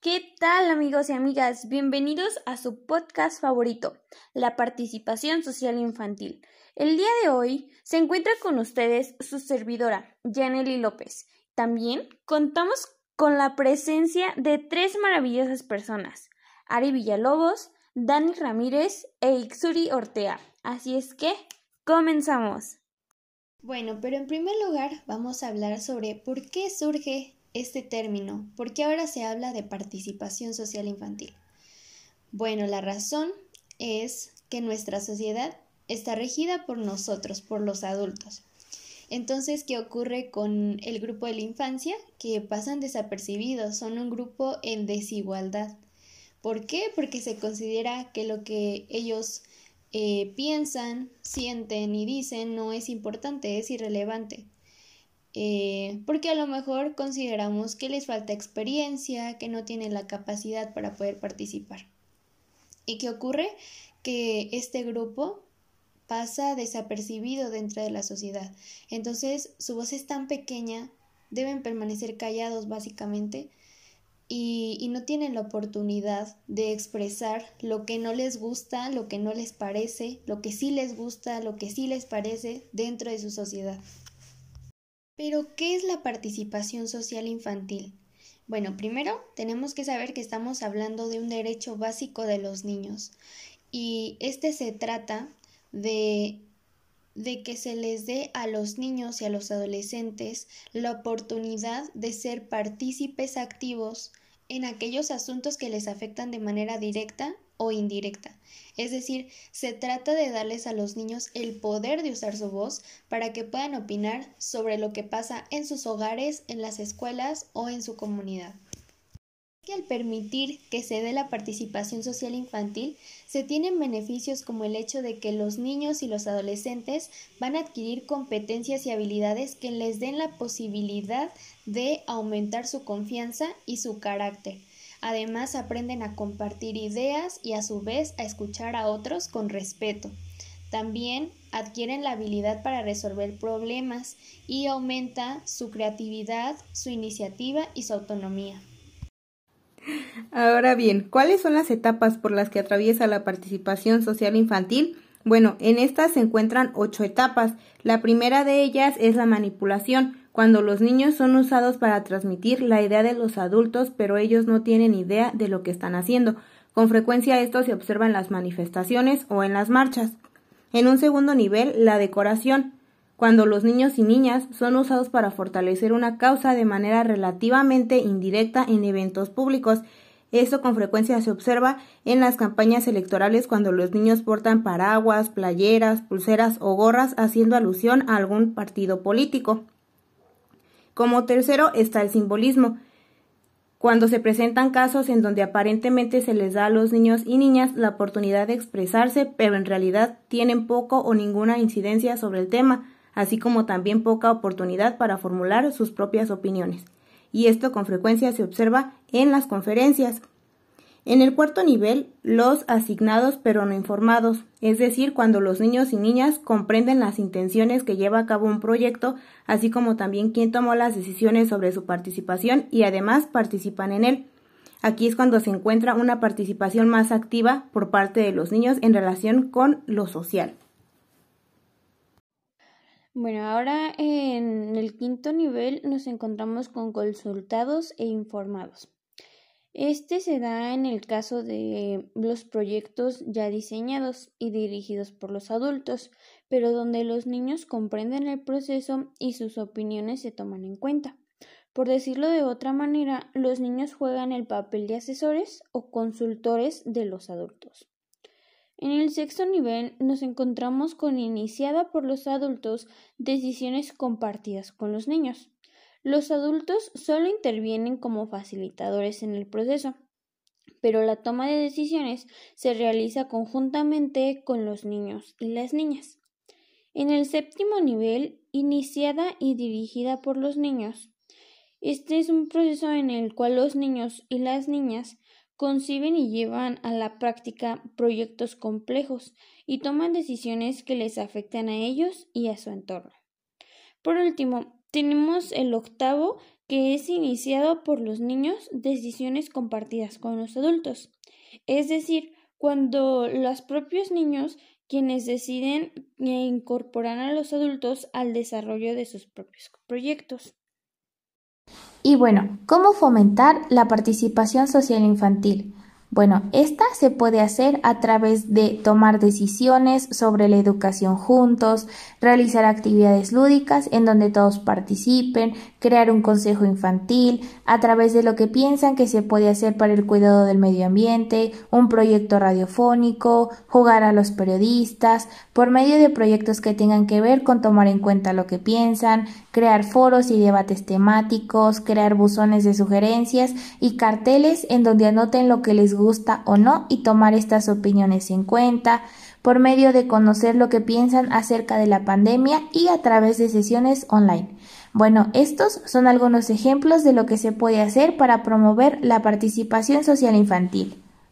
¿Qué tal amigos y amigas? Bienvenidos a su podcast favorito, la participación social infantil. El día de hoy se encuentra con ustedes su servidora, Janely López. También contamos con la presencia de tres maravillosas personas, Ari Villalobos, Dani Ramírez e Ixuri Ortea. Así es que, comenzamos. Bueno, pero en primer lugar vamos a hablar sobre por qué surge este término, por qué ahora se habla de participación social infantil. Bueno, la razón es que nuestra sociedad está regida por nosotros, por los adultos. Entonces, ¿qué ocurre con el grupo de la infancia? Que pasan desapercibidos, son un grupo en desigualdad. ¿Por qué? Porque se considera que lo que ellos eh, piensan, sienten y dicen no es importante, es irrelevante. Eh, porque a lo mejor consideramos que les falta experiencia, que no tienen la capacidad para poder participar. ¿Y qué ocurre? Que este grupo pasa desapercibido dentro de la sociedad. Entonces su voz es tan pequeña, deben permanecer callados básicamente y, no tienen la oportunidad de expresar lo que no les gusta, lo que no les parece, lo que sí les gusta, lo que sí les parece dentro de su sociedad. Pero, ¿qué es la participación social infantil? Bueno, primero tenemos que saber que estamos hablando de un derecho básico de los niños y este se trata de de que se les dé a los niños y a los adolescentes la oportunidad de ser partícipes activos en aquellos asuntos que les afectan de manera directa o indirecta. Es decir, se trata de darles a los niños el poder de usar su voz para que puedan opinar sobre lo que pasa en sus hogares, en las escuelas o en su comunidad que al permitir que se dé la participación social infantil, se tienen beneficios como el hecho de que los niños y los adolescentes van a adquirir competencias y habilidades que les den la posibilidad de aumentar su confianza y su carácter. Además, aprenden a compartir ideas y a su vez a escuchar a otros con respeto. También adquieren la habilidad para resolver problemas y aumenta su creatividad, su iniciativa y su autonomía. Ahora bien, ¿cuáles son las etapas por las que atraviesa la participación social infantil? Bueno, en estas se encuentran ocho etapas. La primera de ellas es la manipulación, cuando los niños son usados para transmitir la idea de los adultos, pero ellos no tienen idea de lo que están haciendo. Con frecuencia esto se observa en las manifestaciones o en las marchas. En un segundo nivel, la decoración cuando los niños y niñas son usados para fortalecer una causa de manera relativamente indirecta en eventos públicos. Esto con frecuencia se observa en las campañas electorales cuando los niños portan paraguas, playeras, pulseras o gorras haciendo alusión a algún partido político. Como tercero está el simbolismo. Cuando se presentan casos en donde aparentemente se les da a los niños y niñas la oportunidad de expresarse, pero en realidad tienen poco o ninguna incidencia sobre el tema, así como también poca oportunidad para formular sus propias opiniones. Y esto con frecuencia se observa en las conferencias. En el cuarto nivel, los asignados pero no informados, es decir, cuando los niños y niñas comprenden las intenciones que lleva a cabo un proyecto, así como también quién tomó las decisiones sobre su participación y además participan en él. Aquí es cuando se encuentra una participación más activa por parte de los niños en relación con lo social. Bueno, ahora en el quinto nivel nos encontramos con consultados e informados. Este se da en el caso de los proyectos ya diseñados y dirigidos por los adultos, pero donde los niños comprenden el proceso y sus opiniones se toman en cuenta. Por decirlo de otra manera, los niños juegan el papel de asesores o consultores de los adultos. En el sexto nivel nos encontramos con iniciada por los adultos decisiones compartidas con los niños. Los adultos solo intervienen como facilitadores en el proceso, pero la toma de decisiones se realiza conjuntamente con los niños y las niñas. En el séptimo nivel, iniciada y dirigida por los niños. Este es un proceso en el cual los niños y las niñas conciben y llevan a la práctica proyectos complejos y toman decisiones que les afectan a ellos y a su entorno. Por último, tenemos el octavo que es iniciado por los niños decisiones compartidas con los adultos. Es decir, cuando los propios niños quienes deciden incorporar a los adultos al desarrollo de sus propios proyectos. Y bueno, ¿cómo fomentar la participación social infantil? Bueno, esta se puede hacer a través de tomar decisiones sobre la educación juntos, realizar actividades lúdicas en donde todos participen, crear un consejo infantil, a través de lo que piensan que se puede hacer para el cuidado del medio ambiente, un proyecto radiofónico, jugar a los periodistas, por medio de proyectos que tengan que ver con tomar en cuenta lo que piensan, crear foros y debates temáticos, crear buzones de sugerencias y carteles en donde anoten lo que les gusta o no y tomar estas opiniones en cuenta, por medio de conocer lo que piensan acerca de la pandemia y a través de sesiones online. Bueno, estos son algunos ejemplos de lo que se puede hacer para promover la participación social infantil.